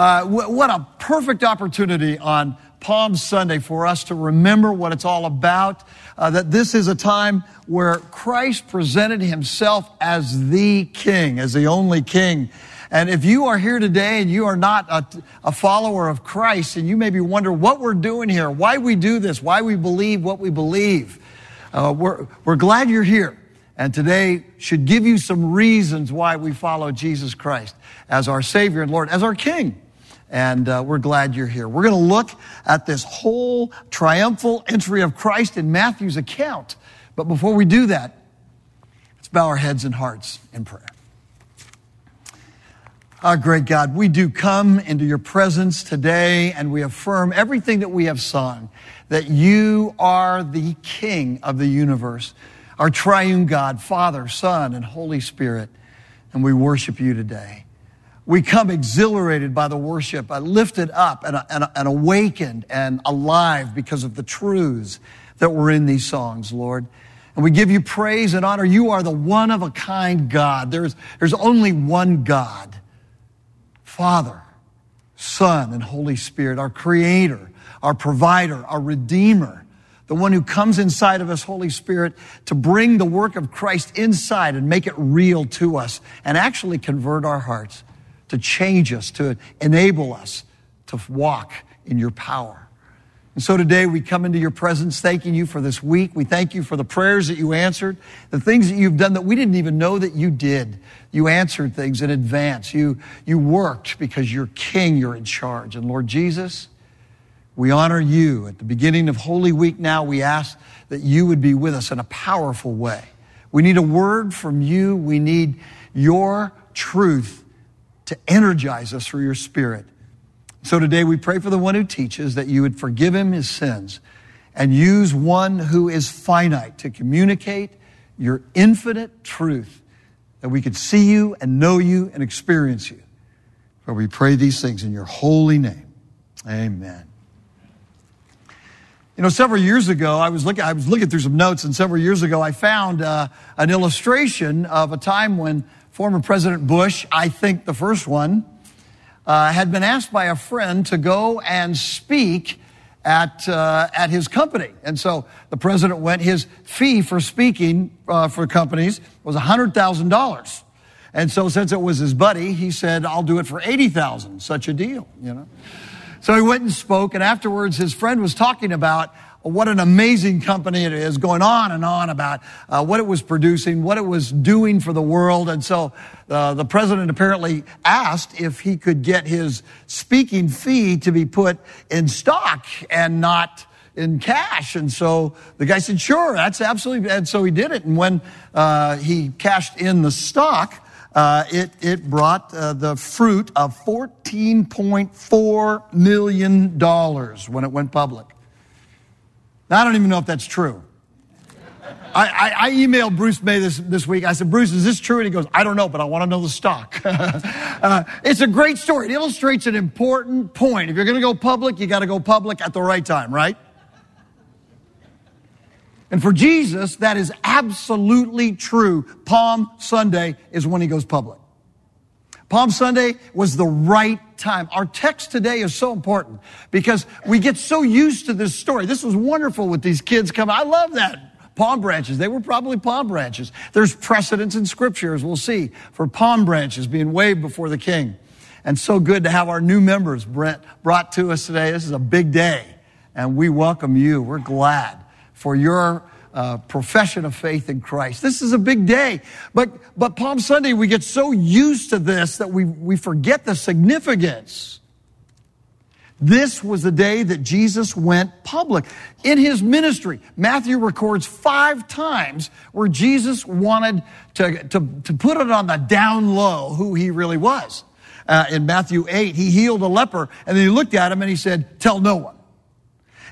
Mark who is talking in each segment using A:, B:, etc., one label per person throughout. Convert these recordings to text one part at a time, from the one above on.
A: Uh, what a perfect opportunity on Palm Sunday for us to remember what it's all about. Uh, that this is a time where Christ presented himself as the king, as the only king. And if you are here today and you are not a, a, follower of Christ and you maybe wonder what we're doing here, why we do this, why we believe what we believe, uh, we're, we're glad you're here. And today should give you some reasons why we follow Jesus Christ as our Savior and Lord, as our King and uh, we're glad you're here. We're going to look at this whole triumphal entry of Christ in Matthew's account. But before we do that, let's bow our heads and hearts in prayer. Our great God, we do come into your presence today and we affirm everything that we have sung, that you are the King of the universe, our triune God, Father, Son, and Holy Spirit, and we worship you today we come exhilarated by the worship, lifted up and, and, and awakened and alive because of the truths that were in these songs, Lord. And we give you praise and honor. You are the one of a kind God. There's, there's only one God Father, Son, and Holy Spirit, our Creator, our Provider, our Redeemer, the one who comes inside of us, Holy Spirit, to bring the work of Christ inside and make it real to us and actually convert our hearts to change us, to enable us to walk in your power. And so today we come into your presence thanking you for this week. We thank you for the prayers that you answered, the things that you've done that we didn't even know that you did. You answered things in advance. You, you worked because you're king, you're in charge. And Lord Jesus, we honor you. At the beginning of Holy Week now, we ask that you would be with us in a powerful way. We need a word from you. We need your truth to energize us through your spirit. So today we pray for the one who teaches that you would forgive him his sins and use one who is finite to communicate your infinite truth that we could see you and know you and experience you. For we pray these things in your holy name. Amen. You know, several years ago, I was looking, I was looking through some notes, and several years ago, I found uh, an illustration of a time when former President Bush, I think the first one, uh, had been asked by a friend to go and speak at, uh, at his company. And so the president went, his fee for speaking uh, for companies was $100,000. And so since it was his buddy, he said, I'll do it for 80,000. Such a deal, you know. So he went and spoke, and afterwards his friend was talking about what an amazing company it is, going on and on about uh, what it was producing, what it was doing for the world. And so uh, the president apparently asked if he could get his speaking fee to be put in stock and not in cash. And so the guy said, sure, that's absolutely. And so he did it. And when uh, he cashed in the stock, uh, it, it brought uh, the fruit of $14.4 million when it went public. Now, I don't even know if that's true. I, I, I, emailed Bruce May this, this week. I said, Bruce, is this true? And he goes, I don't know, but I want to know the stock. uh, it's a great story. It illustrates an important point. If you're going to go public, you got to go public at the right time, right? And for Jesus, that is absolutely true. Palm Sunday is when he goes public. Palm Sunday was the right time. Our text today is so important because we get so used to this story. This was wonderful with these kids coming. I love that. Palm branches. They were probably palm branches. There's precedence in scripture, as we'll see, for palm branches being waved before the king. And so good to have our new members Brent, brought to us today. This is a big day and we welcome you. We're glad for your uh, profession of faith in Christ. This is a big day. But, but Palm Sunday, we get so used to this that we, we forget the significance. This was the day that Jesus went public in his ministry. Matthew records five times where Jesus wanted to, to, to put it on the down low who he really was. Uh, in Matthew 8, he healed a leper and then he looked at him and he said, Tell no one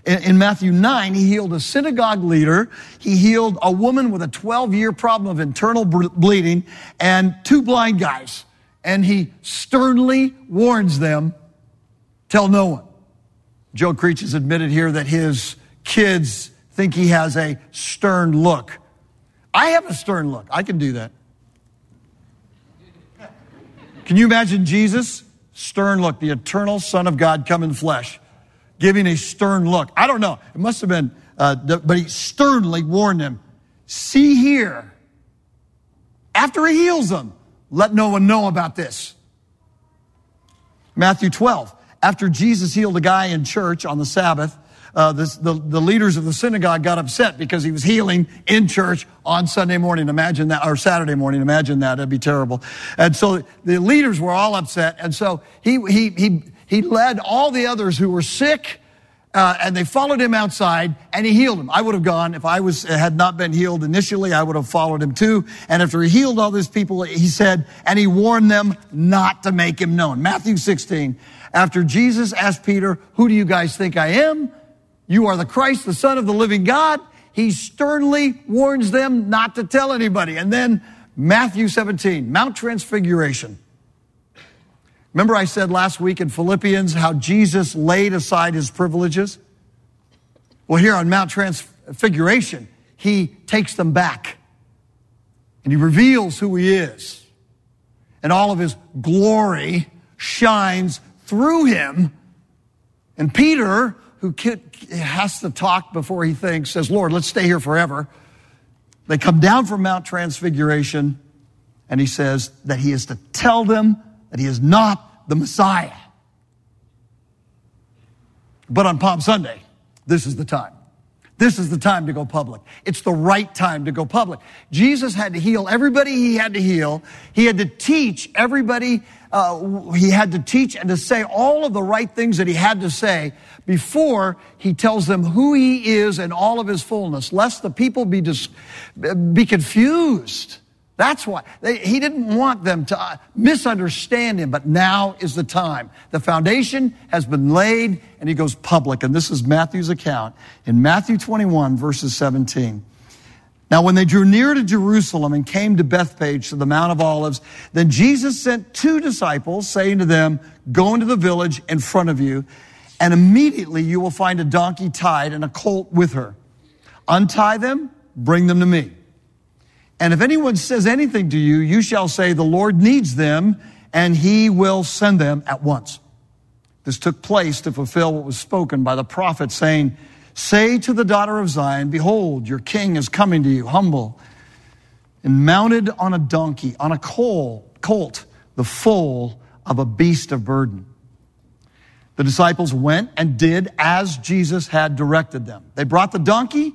A: in, in Matthew 9, he healed a synagogue leader. He healed a woman with a 12 year problem of internal bleeding and two blind guys. And he sternly warns them, tell no one. Joe Creech has admitted here that his kids think he has a stern look. I have a stern look. I can do that. Can you imagine Jesus stern look, the eternal Son of God come in flesh, giving a stern look. I don't know. It must have been, uh, but he sternly warned them, see here, after he heals them, let no one know about this. Matthew 12. After Jesus healed a guy in church on the Sabbath, uh, this, the, the leaders of the synagogue got upset because he was healing in church on Sunday morning. Imagine that, or Saturday morning. Imagine that. That'd be terrible. And so the leaders were all upset. And so he, he, he, he led all the others who were sick uh, and they followed him outside and he healed them. I would have gone if I was had not been healed initially. I would have followed him too. And after he healed all these people, he said, and he warned them not to make him known. Matthew 16. After Jesus asked Peter, "Who do you guys think I am?" You are the Christ, the Son of the living God. He sternly warns them not to tell anybody. And then Matthew 17, Mount Transfiguration. Remember, I said last week in Philippians how Jesus laid aside his privileges? Well, here on Mount Transfiguration, he takes them back and he reveals who he is. And all of his glory shines through him. And Peter, who has to talk before he thinks, says, Lord, let's stay here forever. They come down from Mount Transfiguration, and he says that he is to tell them that he is not the Messiah. But on Palm Sunday, this is the time. This is the time to go public. It's the right time to go public. Jesus had to heal everybody he had to heal. He had to teach everybody, uh, he had to teach and to say all of the right things that he had to say before he tells them who he is and all of his fullness, lest the people be, dis- be confused. That's why. They, he didn't want them to uh, misunderstand him, but now is the time. The foundation has been laid and he goes public. And this is Matthew's account in Matthew 21, verses 17. Now, when they drew near to Jerusalem and came to Bethphage to the Mount of Olives, then Jesus sent two disciples, saying to them, Go into the village in front of you, and immediately you will find a donkey tied and a colt with her. Untie them, bring them to me. And if anyone says anything to you, you shall say, the Lord needs them, and he will send them at once. This took place to fulfill what was spoken by the prophet, saying, Say to the daughter of Zion, Behold, your king is coming to you, humble and mounted on a donkey, on a colt, colt, the foal of a beast of burden. The disciples went and did as Jesus had directed them. They brought the donkey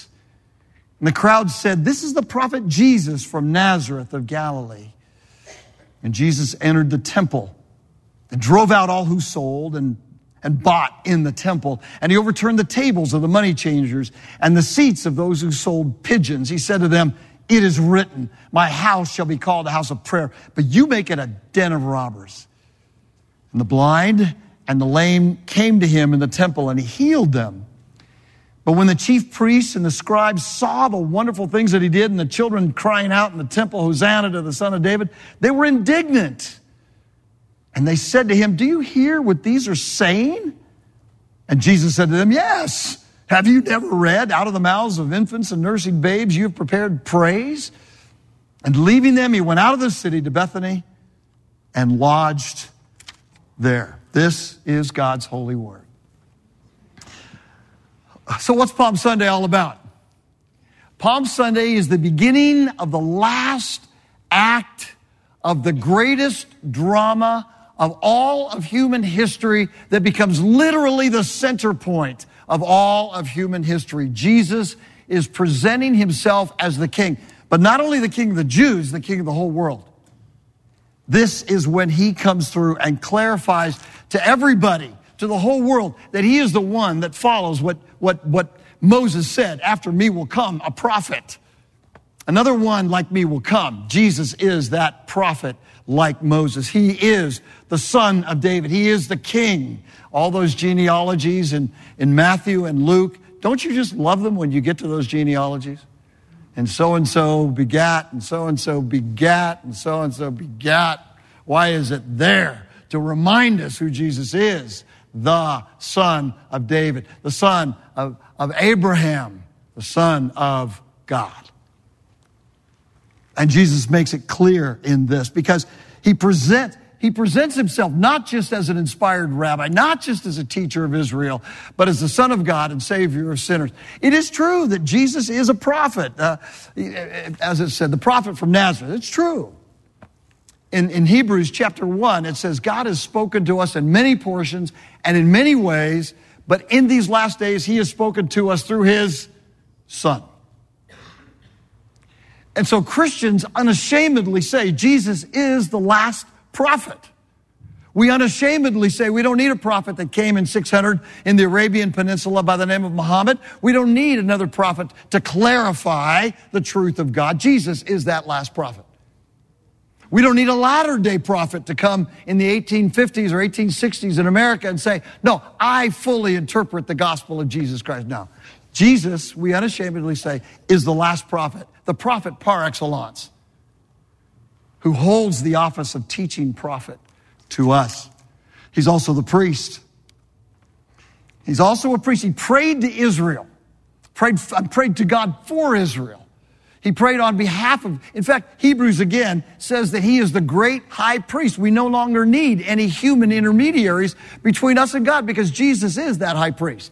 A: And the crowd said, This is the prophet Jesus from Nazareth of Galilee. And Jesus entered the temple and drove out all who sold and, and bought in the temple. And he overturned the tables of the money changers and the seats of those who sold pigeons. He said to them, It is written, My house shall be called a house of prayer, but you make it a den of robbers. And the blind and the lame came to him in the temple, and he healed them. But when the chief priests and the scribes saw the wonderful things that he did and the children crying out in the temple, Hosanna to the Son of David, they were indignant. And they said to him, Do you hear what these are saying? And Jesus said to them, Yes. Have you never read, out of the mouths of infants and nursing babes, you have prepared praise? And leaving them, he went out of the city to Bethany and lodged there. This is God's holy word. So, what's Palm Sunday all about? Palm Sunday is the beginning of the last act of the greatest drama of all of human history that becomes literally the center point of all of human history. Jesus is presenting himself as the king, but not only the king of the Jews, the king of the whole world. This is when he comes through and clarifies to everybody to the whole world that he is the one that follows what, what, what Moses said after me will come a prophet. Another one like me will come. Jesus is that prophet like Moses. He is the son of David. He is the king. All those genealogies in, in Matthew and Luke, don't you just love them when you get to those genealogies? And so and so begat, and so and so begat, and so and so begat. Why is it there? To remind us who Jesus is the son of David, the son of, of Abraham, the son of God. And Jesus makes it clear in this because he presents, he presents himself not just as an inspired rabbi, not just as a teacher of Israel, but as the Son of God and Savior of sinners. It is true that Jesus is a prophet. Uh, as it said, the prophet from Nazareth. It's true. In, in Hebrews chapter 1, it says, God has spoken to us in many portions and in many ways, but in these last days, He has spoken to us through His Son. And so Christians unashamedly say Jesus is the last prophet. We unashamedly say we don't need a prophet that came in 600 in the Arabian Peninsula by the name of Muhammad. We don't need another prophet to clarify the truth of God. Jesus is that last prophet. We don't need a latter day prophet to come in the 1850s or 1860s in America and say, no, I fully interpret the gospel of Jesus Christ. No. Jesus, we unashamedly say, is the last prophet, the prophet par excellence, who holds the office of teaching prophet to us. He's also the priest. He's also a priest. He prayed to Israel, prayed, uh, prayed to God for Israel. He prayed on behalf of, in fact, Hebrews again says that he is the great high priest. We no longer need any human intermediaries between us and God because Jesus is that high priest.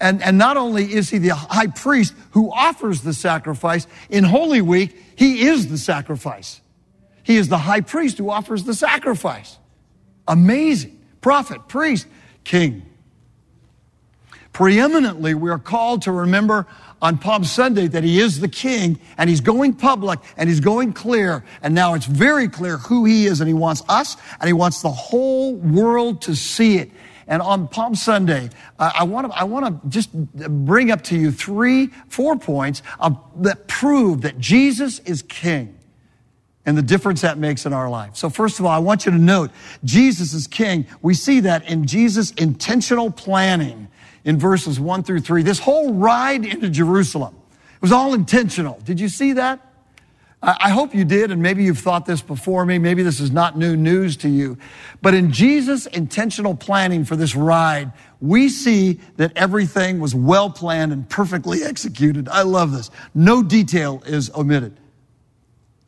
A: And, and not only is he the high priest who offers the sacrifice, in Holy Week, he is the sacrifice. He is the high priest who offers the sacrifice. Amazing. Prophet, priest, king. Preeminently, we are called to remember on Palm Sunday that he is the king and he's going public and he's going clear. And now it's very clear who he is and he wants us and he wants the whole world to see it. And on Palm Sunday, I want to I want to just bring up to you three, four points of, that prove that Jesus is King and the difference that makes in our life. So first of all, I want you to note Jesus is King. We see that in Jesus' intentional planning in verses 1 through 3. This whole ride into Jerusalem it was all intentional. Did you see that? I hope you did, and maybe you've thought this before me. Maybe this is not new news to you. But in Jesus' intentional planning for this ride, we see that everything was well planned and perfectly executed. I love this. No detail is omitted.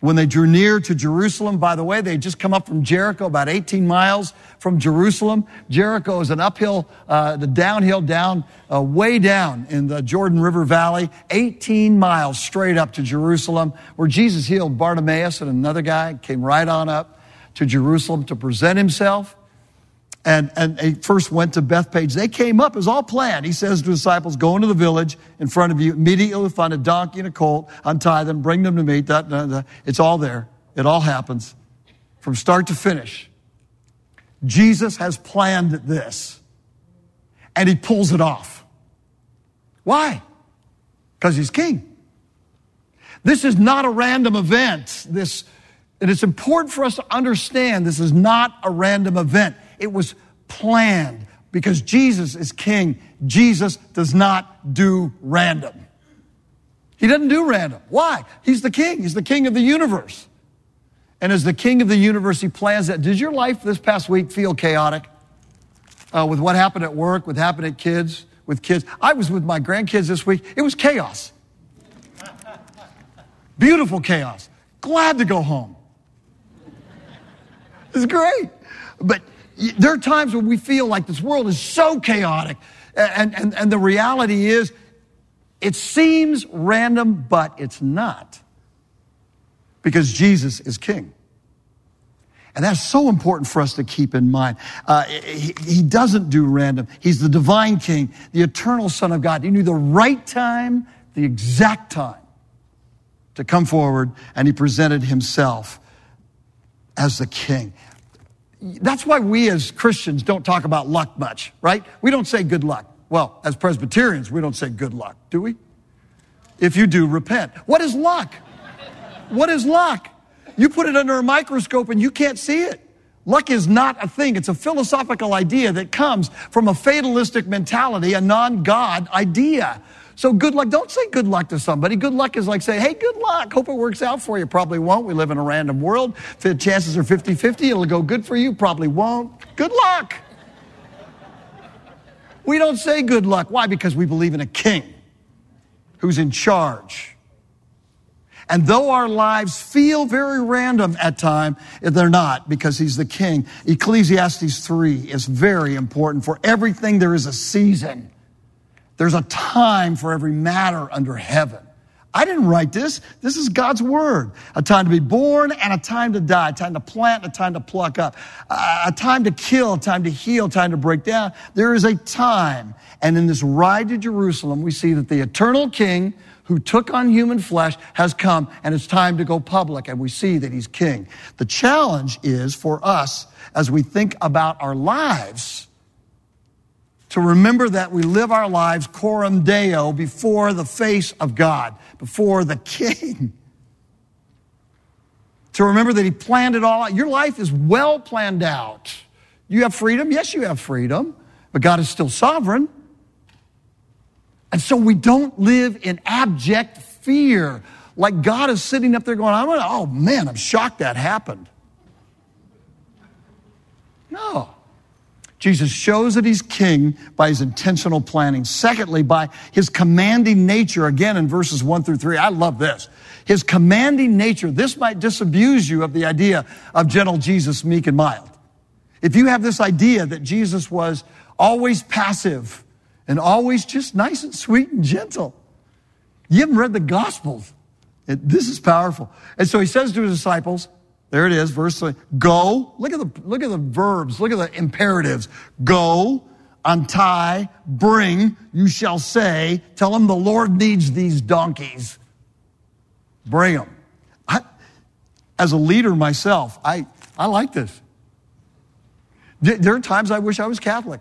A: When they drew near to Jerusalem, by the way, they just come up from Jericho, about 18 miles from Jerusalem. Jericho is an uphill, uh, the downhill down, uh, way down in the Jordan River Valley, 18 miles straight up to Jerusalem, where Jesus healed Bartimaeus and another guy came right on up to Jerusalem to present himself and, and he first went to Bethphage. They came up, was all planned. He says to disciples, go into the village in front of you, immediately find a donkey and a colt, untie them, bring them to me. That, that, that. It's all there. It all happens from start to finish. Jesus has planned this and he pulls it off. Why? Because he's king. This is not a random event. This, and it's important for us to understand this is not a random event. It was planned because Jesus is king. Jesus does not do random. He doesn't do random. Why? He's the king. He's the king of the universe. And as the king of the universe, he plans that. Did your life this past week feel chaotic? Uh, with what happened at work, with happened at kids, with kids. I was with my grandkids this week. It was chaos. Beautiful chaos. Glad to go home. It's great. But there are times when we feel like this world is so chaotic. And, and, and the reality is, it seems random, but it's not. Because Jesus is king. And that's so important for us to keep in mind. Uh, he, he, doesn't do random. He's the divine king, the eternal son of God. He knew the right time, the exact time to come forward, and he presented himself as the king that's why we as Christians don't talk about luck much, right? We don't say good luck. Well, as Presbyterians, we don't say good luck, do we? If you do, repent. What is luck? What is luck? You put it under a microscope and you can't see it. Luck is not a thing. It's a philosophical idea that comes from a fatalistic mentality, a non-God idea. So good luck. Don't say good luck to somebody. Good luck is like saying, hey, good luck. Hope it works out for you. Probably won't. We live in a random world. The chances are 50-50. It'll go good for you. Probably won't. Good luck. We don't say good luck. Why? Because we believe in a king who's in charge. And though our lives feel very random at time, they're not because he's the king. Ecclesiastes 3 is very important. For everything there is a season. There's a time for every matter under heaven. I didn't write this. This is God's word. A time to be born and a time to die, a time to plant, and a time to pluck up, a time to kill, a time to heal, a time to break down. There is a time. And in this ride to Jerusalem, we see that the eternal king who took on human flesh has come and it's time to go public and we see that he's king. The challenge is for us as we think about our lives to remember that we live our lives coram deo before the face of God, before the king. to remember that he planned it all out. Your life is well planned out. You have freedom? Yes, you have freedom, but God is still sovereign. And so we don't live in abject fear. Like God is sitting up there going, I'm gonna, oh man, I'm shocked that happened. No. Jesus shows that he's king by his intentional planning. Secondly, by his commanding nature, again in verses one through three. I love this. His commanding nature. This might disabuse you of the idea of gentle Jesus, meek and mild. If you have this idea that Jesus was always passive, and always just nice and sweet and gentle. You haven't read the Gospels. It, this is powerful. And so he says to his disciples, there it is, verse three, go. Look at the, look at the verbs. Look at the imperatives. Go, untie, bring, you shall say, tell them the Lord needs these donkeys. Bring them. I, as a leader myself, I, I like this. There are times I wish I was Catholic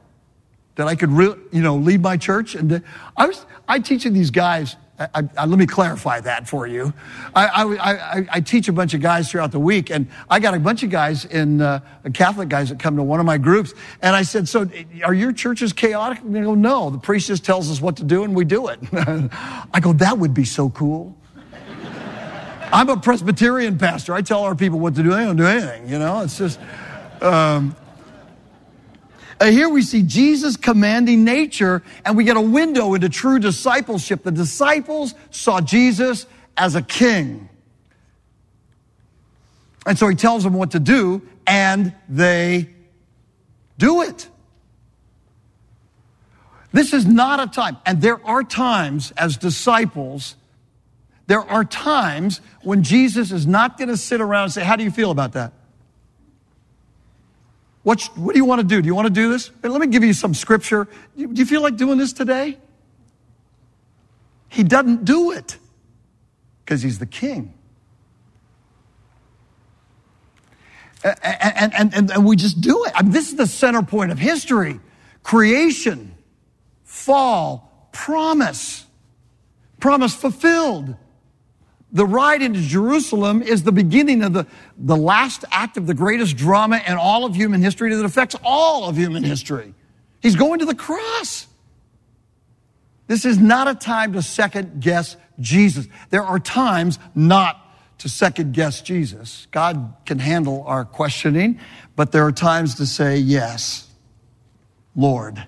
A: that I could, re- you know, lead my church. And I was, I teaching these guys. I, I, let me clarify that for you. I, I, teach a bunch of guys throughout the week, and I got a bunch of guys in uh, Catholic guys that come to one of my groups, and I said, "So, are your churches chaotic?" And they go, "No, the priest just tells us what to do, and we do it." I go, "That would be so cool." I'm a Presbyterian pastor. I tell our people what to do. They don't do anything. You know, it's just. Um, uh, here we see Jesus commanding nature, and we get a window into true discipleship. The disciples saw Jesus as a king. And so he tells them what to do, and they do it. This is not a time, and there are times as disciples, there are times when Jesus is not going to sit around and say, How do you feel about that? What, do you want to do? Do you want to do this? Let me give you some scripture. Do you feel like doing this today? He doesn't do it because he's the king. And, and, and, and we just do it. I mean, this is the center point of history creation, fall, promise, promise fulfilled the ride into Jerusalem is the beginning of the, the last act of the greatest drama in all of human history that affects all of human history. He's going to the cross. This is not a time to second guess Jesus. There are times not to second guess Jesus. God can handle our questioning, but there are times to say, Yes, Lord.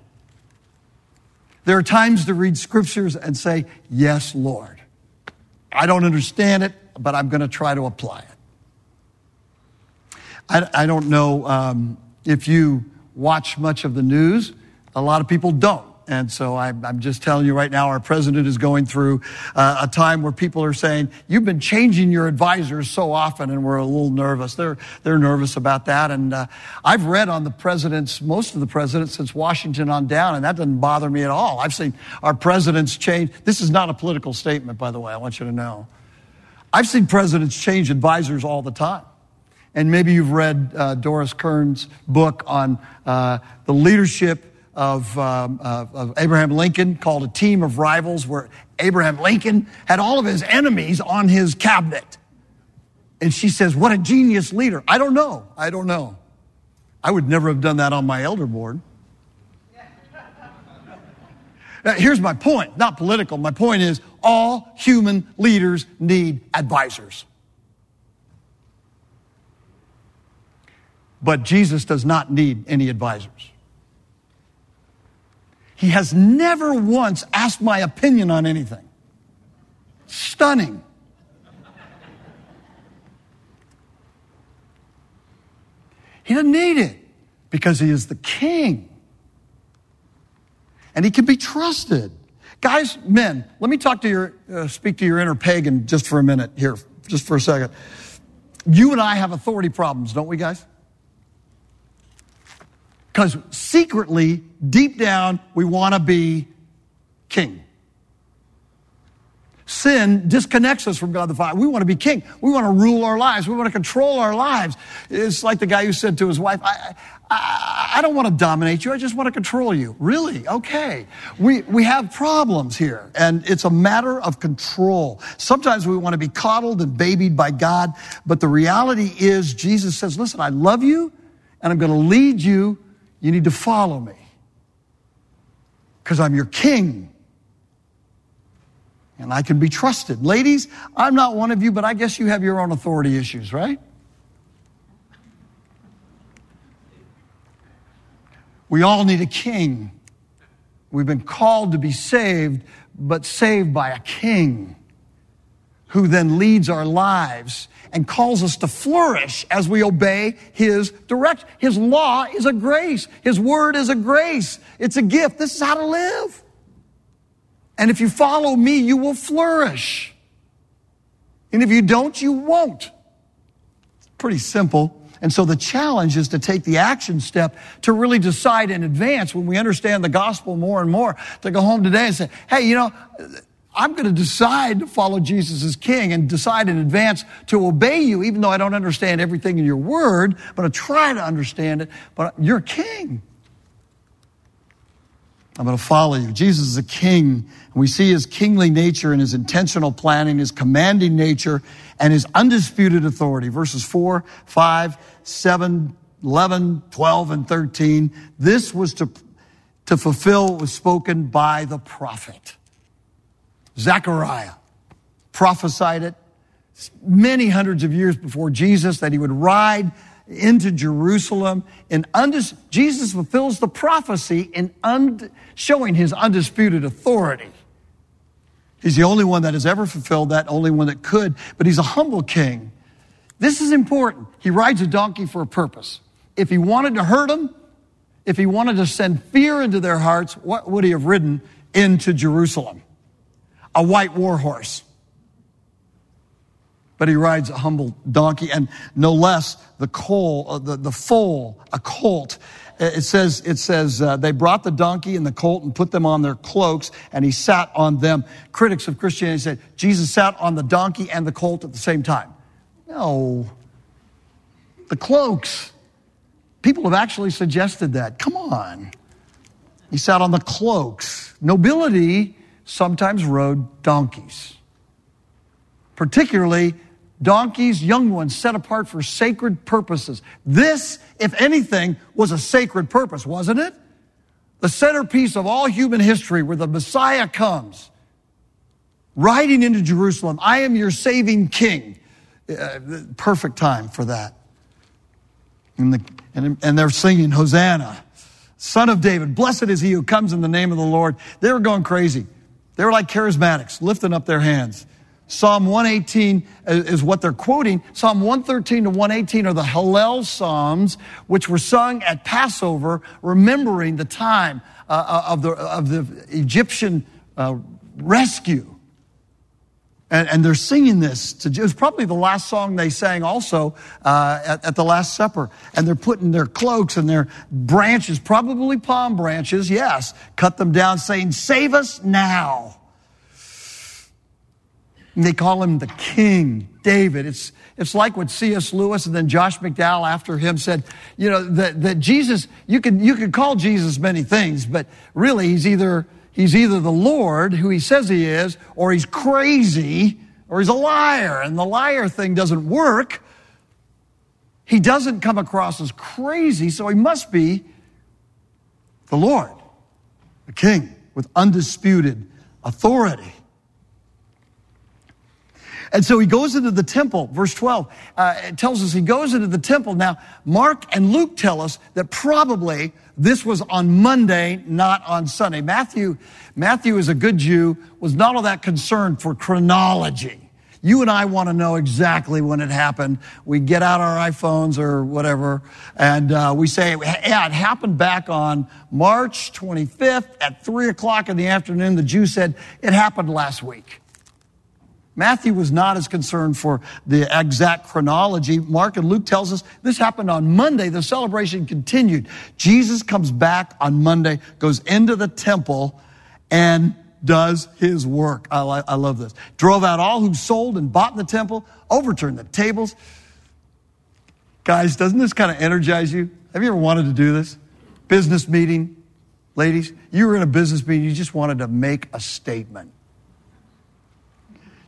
A: There are times to read scriptures and say, Yes, Lord. I don't understand it, but I'm going to try to apply it. I, I don't know um, if you watch much of the news. A lot of people don't. And so I, am just telling you right now, our president is going through uh, a time where people are saying, you've been changing your advisors so often, and we're a little nervous. They're, they're nervous about that. And uh, I've read on the presidents, most of the presidents since Washington on down, and that doesn't bother me at all. I've seen our presidents change. This is not a political statement, by the way, I want you to know. I've seen presidents change advisors all the time. And maybe you've read uh, Doris Kearns' book on uh, the leadership of, um, of Abraham Lincoln called A Team of Rivals, where Abraham Lincoln had all of his enemies on his cabinet. And she says, What a genius leader. I don't know. I don't know. I would never have done that on my elder board. Now, here's my point, not political. My point is all human leaders need advisors. But Jesus does not need any advisors. He has never once asked my opinion on anything. Stunning. He doesn't need it because he is the king. And he can be trusted. Guys, men, let me talk to your, uh, speak to your inner pagan just for a minute here, just for a second. You and I have authority problems, don't we, guys? Because secretly, deep down, we want to be king. Sin disconnects us from God the Father. We want to be king. We want to rule our lives. We want to control our lives. It's like the guy who said to his wife, I, I, I don't want to dominate you. I just want to control you. Really? Okay. We, we have problems here, and it's a matter of control. Sometimes we want to be coddled and babied by God, but the reality is Jesus says, listen, I love you, and I'm going to lead you you need to follow me because I'm your king and I can be trusted. Ladies, I'm not one of you, but I guess you have your own authority issues, right? We all need a king. We've been called to be saved, but saved by a king who then leads our lives and calls us to flourish as we obey His direction. His law is a grace. His word is a grace. It's a gift. This is how to live. And if you follow me, you will flourish. And if you don't, you won't. It's pretty simple. And so the challenge is to take the action step to really decide in advance when we understand the gospel more and more to go home today and say, hey, you know, I'm going to decide to follow Jesus as king and decide in advance to obey you, even though I don't understand everything in your word, but I try to understand it. But you're king. I'm going to follow you. Jesus is a king. And we see his kingly nature and his intentional planning, his commanding nature, and his undisputed authority. Verses 4, 5, 7, 11, 12, and 13. This was to, to fulfill what was spoken by the prophet. Zechariah prophesied it many hundreds of years before Jesus that he would ride into Jerusalem. And undis- Jesus fulfills the prophecy in showing his undisputed authority. He's the only one that has ever fulfilled that, only one that could, but he's a humble king. This is important. He rides a donkey for a purpose. If he wanted to hurt them, if he wanted to send fear into their hearts, what would he have ridden into Jerusalem? A white war horse. But he rides a humble donkey and no less the coal, uh, the, the foal, a colt. It says, it says, uh, they brought the donkey and the colt and put them on their cloaks and he sat on them. Critics of Christianity said Jesus sat on the donkey and the colt at the same time. No. The cloaks. People have actually suggested that. Come on. He sat on the cloaks. Nobility sometimes rode donkeys. Particularly donkeys, young ones set apart for sacred purposes. This, if anything, was a sacred purpose, wasn't it? The centerpiece of all human history where the Messiah comes, riding into Jerusalem. I am your saving king. Uh, perfect time for that. And, the, and, and they're singing, Hosanna, son of David. Blessed is he who comes in the name of the Lord. They were going crazy. They were like charismatics, lifting up their hands. Psalm 118 is what they're quoting. Psalm 113 to 118 are the Hallel Psalms, which were sung at Passover, remembering the time uh, uh of, the, of the Egyptian uh, rescue. And, and, they're singing this to, it was probably the last song they sang also uh, at, at, the Last Supper. And they're putting their cloaks and their branches, probably palm branches, yes, cut them down, saying, Save us now. And they call him the King, David. It's, it's like what C.S. Lewis and then Josh McDowell after him said, you know, that, that Jesus, you could, you could call Jesus many things, but really he's either He's either the Lord, who he says he is, or he's crazy, or he's a liar, and the liar thing doesn't work. He doesn't come across as crazy, so he must be the Lord, the King with undisputed authority. And so he goes into the temple. Verse 12 uh, it tells us he goes into the temple. Now, Mark and Luke tell us that probably this was on Monday, not on Sunday. Matthew, Matthew is a good Jew, was not all that concerned for chronology. You and I want to know exactly when it happened. We get out our iPhones or whatever, and uh, we say, yeah, it happened back on March 25th at 3 o'clock in the afternoon. The Jew said, it happened last week. Matthew was not as concerned for the exact chronology. Mark and Luke tells us this happened on Monday. The celebration continued. Jesus comes back on Monday, goes into the temple, and does his work. I, I love this. Drove out all who sold and bought in the temple, overturned the tables. Guys, doesn't this kind of energize you? Have you ever wanted to do this? Business meeting, ladies, you were in a business meeting, you just wanted to make a statement.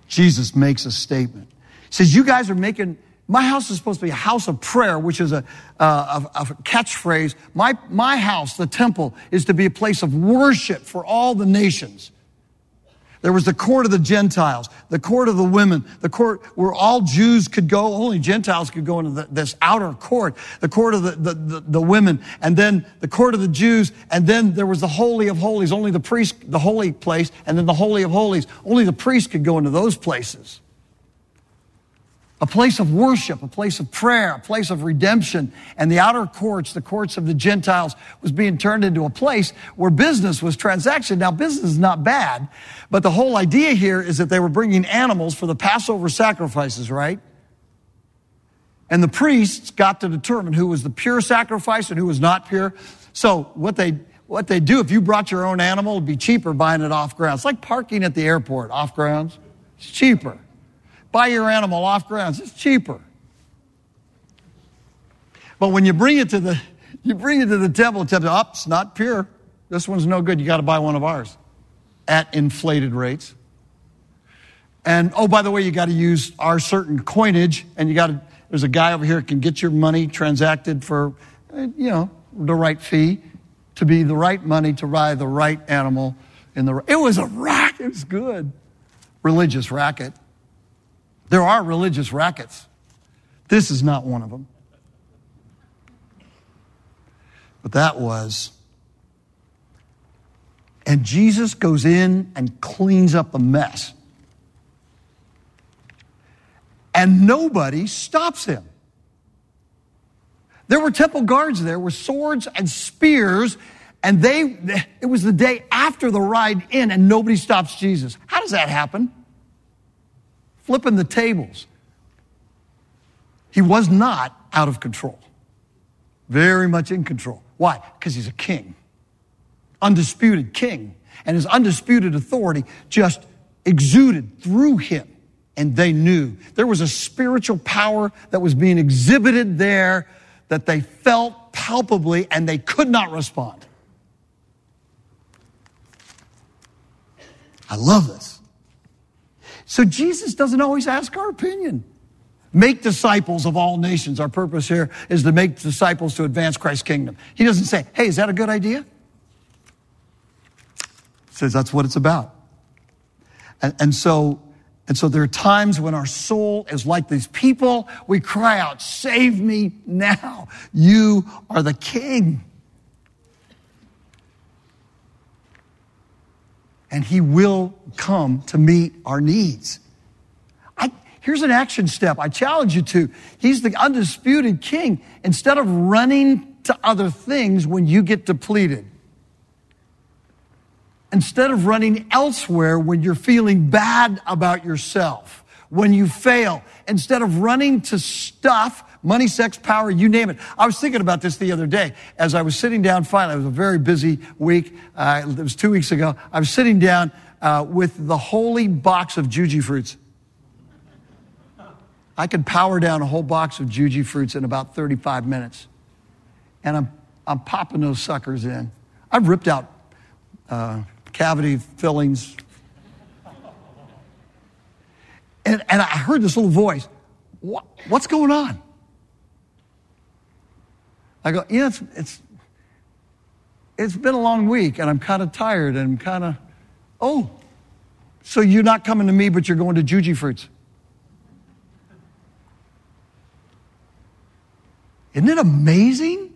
A: Jesus makes a statement. He says, You guys are making, my house is supposed to be a house of prayer, which is a, a, a, catchphrase. My, my house, the temple, is to be a place of worship for all the nations. There was the court of the Gentiles, the court of the women, the court where all Jews could go, only Gentiles could go into the, this outer court, the court of the, the, the, the, women, and then the court of the Jews, and then there was the Holy of Holies, only the priest, the holy place, and then the Holy of Holies. Only the priest could go into those places a place of worship, a place of prayer, a place of redemption. And the outer courts, the courts of the Gentiles, was being turned into a place where business was transaction. Now, business is not bad, but the whole idea here is that they were bringing animals for the Passover sacrifices, right? And the priests got to determine who was the pure sacrifice and who was not pure. So what they what they do, if you brought your own animal, it'd be cheaper buying it off grounds. It's like parking at the airport, off grounds. It's cheaper. Buy your animal off grounds. It's cheaper. But when you bring it to the you bring it to the temple, the temple, oh, it's not pure. This one's no good. You got to buy one of ours at inflated rates. And oh, by the way, you got to use our certain coinage, and you got to. There's a guy over here can get your money transacted for, uh, you know, the right fee, to be the right money to buy the right animal in the. It was a racket. It was good, religious racket. There are religious rackets. This is not one of them. But that was. And Jesus goes in and cleans up the mess. And nobody stops him. There were temple guards there with swords and spears, and they, it was the day after the ride in, and nobody stops Jesus. How does that happen? Flipping the tables. He was not out of control. Very much in control. Why? Because he's a king. Undisputed king. And his undisputed authority just exuded through him. And they knew there was a spiritual power that was being exhibited there that they felt palpably and they could not respond. I love this. So Jesus doesn't always ask our opinion. Make disciples of all nations. Our purpose here is to make disciples to advance Christ's kingdom. He doesn't say, hey, is that a good idea? He says that's what it's about. And, and so, and so there are times when our soul is like these people. We cry out, save me now. You are the king. And He will come to meet our needs. I, here's an action step I challenge you to. He's the undisputed king. Instead of running to other things when you get depleted, instead of running elsewhere when you're feeling bad about yourself, when you fail, instead of running to stuff money, sex, power, you name it. I was thinking about this the other day as I was sitting down finally. It was a very busy week. Uh, it was two weeks ago. I was sitting down uh, with the holy box of Jujyfruits. I could power down a whole box of Jujyfruits in about 35 minutes. And I'm, I'm popping those suckers in. I've ripped out uh, cavity fillings. And and I heard this little voice. What, what's going on? I go, yeah, it's, it's, it's been a long week and I'm kind of tired and I'm kind of, oh, so you're not coming to me, but you're going to Jujyfruits. Isn't it amazing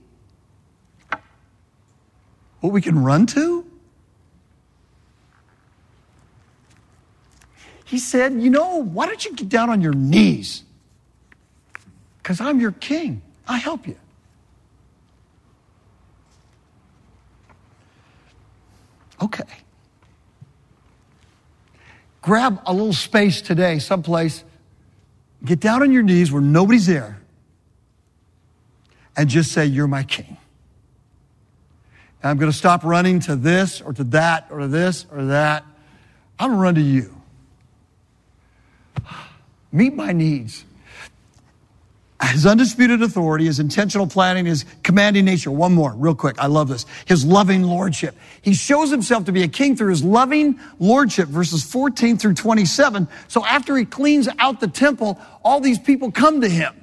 A: what we can run to? He said, You know, why don't you get down on your knees? Because I'm your king. I help you. Okay. Grab a little space today, someplace, get down on your knees where nobody's there, and just say, You're my king. And I'm going to stop running to this or to that or to this or that. I'm going to run to you. Meet my needs his undisputed authority, his intentional planning, his commanding nature. One more, real quick. I love this. His loving lordship. He shows himself to be a king through his loving lordship, verses 14 through 27. So after he cleans out the temple, all these people come to him.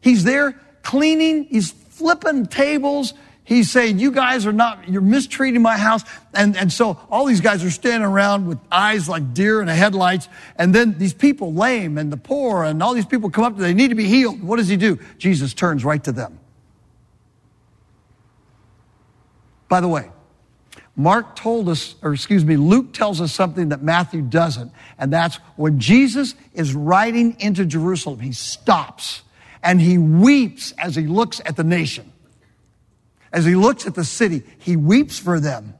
A: He's there cleaning, he's flipping tables, He's saying, you guys are not, you're mistreating my house. And, and so all these guys are standing around with eyes like deer in the headlights. And then these people, lame and the poor and all these people come up to, they need to be healed. What does he do? Jesus turns right to them. By the way, Mark told us, or excuse me, Luke tells us something that Matthew doesn't. And that's when Jesus is riding into Jerusalem, he stops and he weeps as he looks at the nation. As he looks at the city, he weeps for them.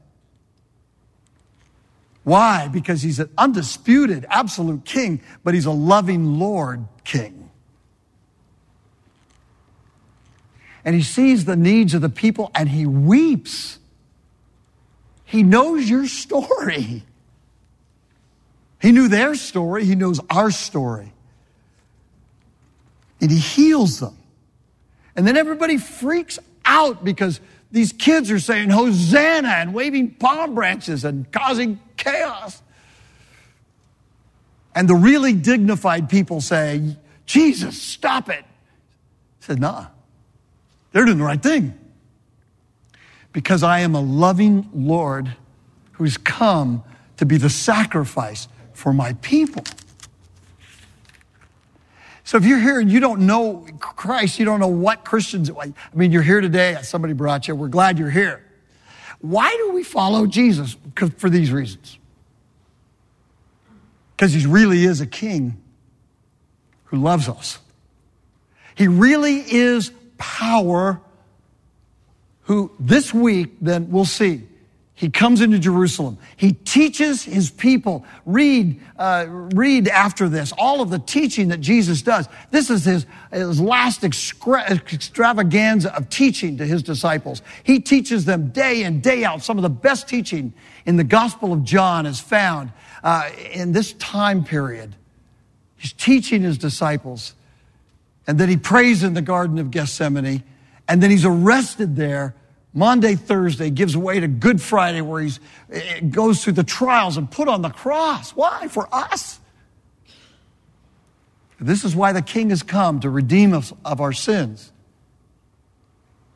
A: Why? Because he's an undisputed, absolute king, but he's a loving Lord king. And he sees the needs of the people and he weeps. He knows your story. He knew their story, he knows our story. And he heals them. And then everybody freaks out because these kids are saying Hosanna and waving palm branches and causing chaos. And the really dignified people say, Jesus, stop it. He said, nah, they're doing the right thing. Because I am a loving Lord who's come to be the sacrifice for my people. So if you're here and you don't know Christ, you don't know what Christians, I mean, you're here today, somebody brought you, we're glad you're here. Why do we follow Jesus? For these reasons. Because he really is a king who loves us. He really is power who this week, then we'll see, he comes into Jerusalem. He teaches his people. Read, uh, read after this all of the teaching that Jesus does. This is his, his last extra- extravaganza of teaching to his disciples. He teaches them day in, day out. Some of the best teaching in the Gospel of John is found uh, in this time period. He's teaching his disciples. And then he prays in the Garden of Gethsemane. And then he's arrested there Maundy, Thursday gives way to Good Friday where he eh, eh, goes through the trials and put on the cross. Why? For us. This is why the King has come to redeem us of our sins.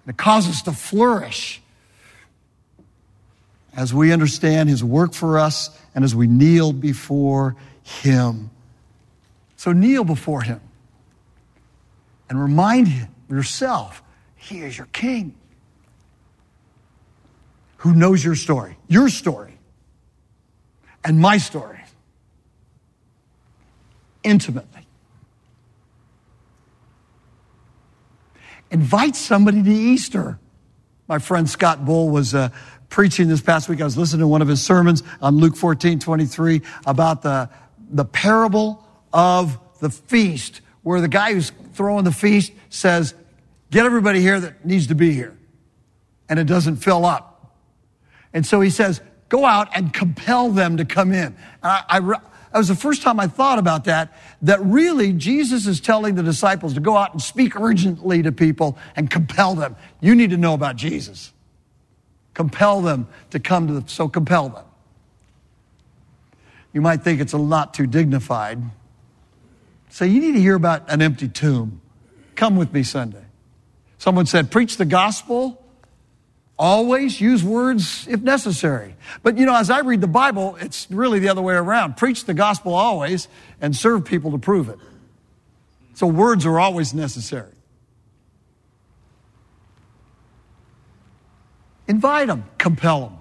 A: And it causes us to flourish as we understand his work for us and as we kneel before him. So kneel before him and remind yourself, he is your king who knows your story, your story, and my story intimately. Invite somebody to Easter. My friend Scott Bull was uh, preaching this past week. I was listening to one of his sermons on Luke 14 23 about the, the parable of the feast, where the guy who's throwing the feast says, Get everybody here that needs to be here. And it doesn't fill up. And so he says, go out and compel them to come in. And I, I, that was the first time I thought about that, that really Jesus is telling the disciples to go out and speak urgently to people and compel them. You need to know about Jesus. Compel them to come to the, so compel them. You might think it's a lot too dignified, So you need to hear about an empty tomb. Come with me Sunday. Someone said, preach the gospel, always use words if necessary. But you know, as I read the Bible, it's really the other way around. Preach the gospel always and serve people to prove it. So words are always necessary. Invite them, compel them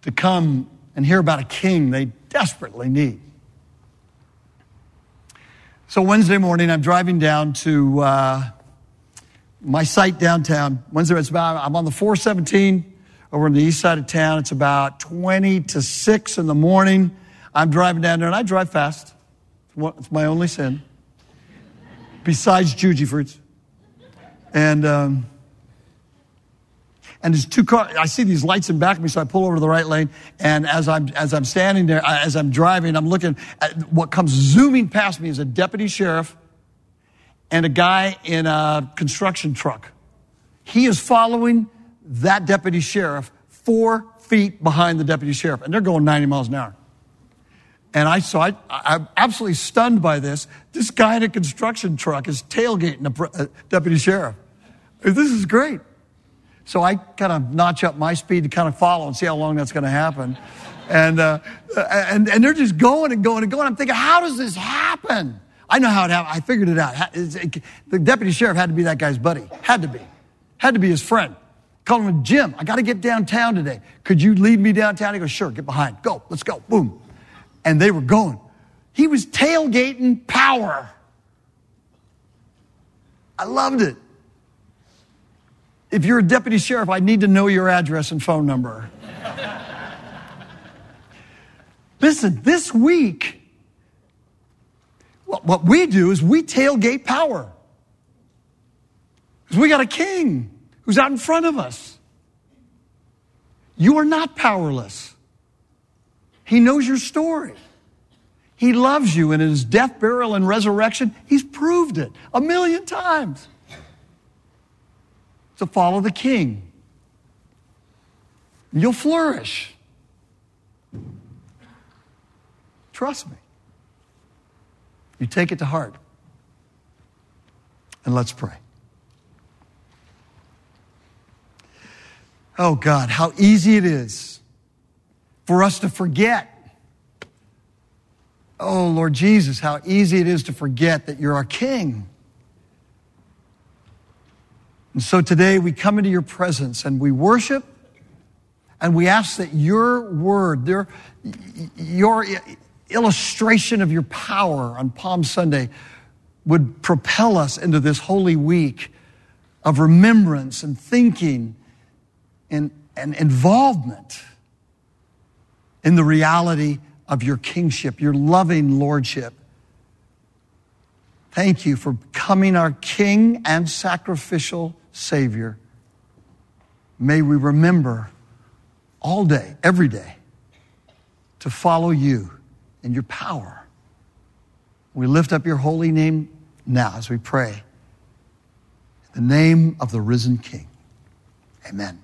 A: to come and hear about a king they desperately need. So Wednesday morning, I'm driving down to uh, my site downtown. Wednesday, it's about I'm on the 417 over on the east side of town. It's about 20 to 6 in the morning. I'm driving down there, and I drive fast. It's my only sin, besides Jujyfruits. And um, and there's two cars. I see these lights in back of me, so I pull over to the right lane. And as I'm as I'm standing there, as I'm driving, I'm looking at what comes zooming past me is a deputy sheriff and a guy in a construction truck. He is following that deputy sheriff four feet behind the deputy sheriff, and they're going 90 miles an hour. And I saw, I, I'm absolutely stunned by this. This guy in a construction truck is tailgating a, a deputy sheriff. This is great. So I kind of notch up my speed to kind of follow and see how long that's going to happen. And, uh, and, and they're just going and going and going. I'm thinking, how does this happen? I know how it happened. I figured it out. The deputy sheriff had to be that guy's buddy. Had to be. Had to be his friend. Called him, Jim, I got to get downtown today. Could you lead me downtown? He goes, sure, get behind. Go, let's go. Boom. And they were going. He was tailgating power. I loved it. If you're a deputy sheriff, I need to know your address and phone number. Listen, this week, what we do is we tailgate power. Because we got a king who's out in front of us. You are not powerless. He knows your story. He loves you, and in his death, burial, and resurrection, he's proved it a million times to follow the king. You'll flourish. Trust me. You take it to heart. And let's pray. Oh God, how easy it is for us to forget. Oh Lord Jesus, how easy it is to forget that you're our King. And so today we come into your presence and we worship and we ask that your word, your, your illustration of your power on Palm Sunday would propel us into this holy week of remembrance and thinking and, and involvement in the reality of your kingship, your loving lordship. Thank you for becoming our King and sacrificial Savior, may we remember all day, every day, to follow you in your power. We lift up your holy name now as we pray. In the name of the risen King. Amen.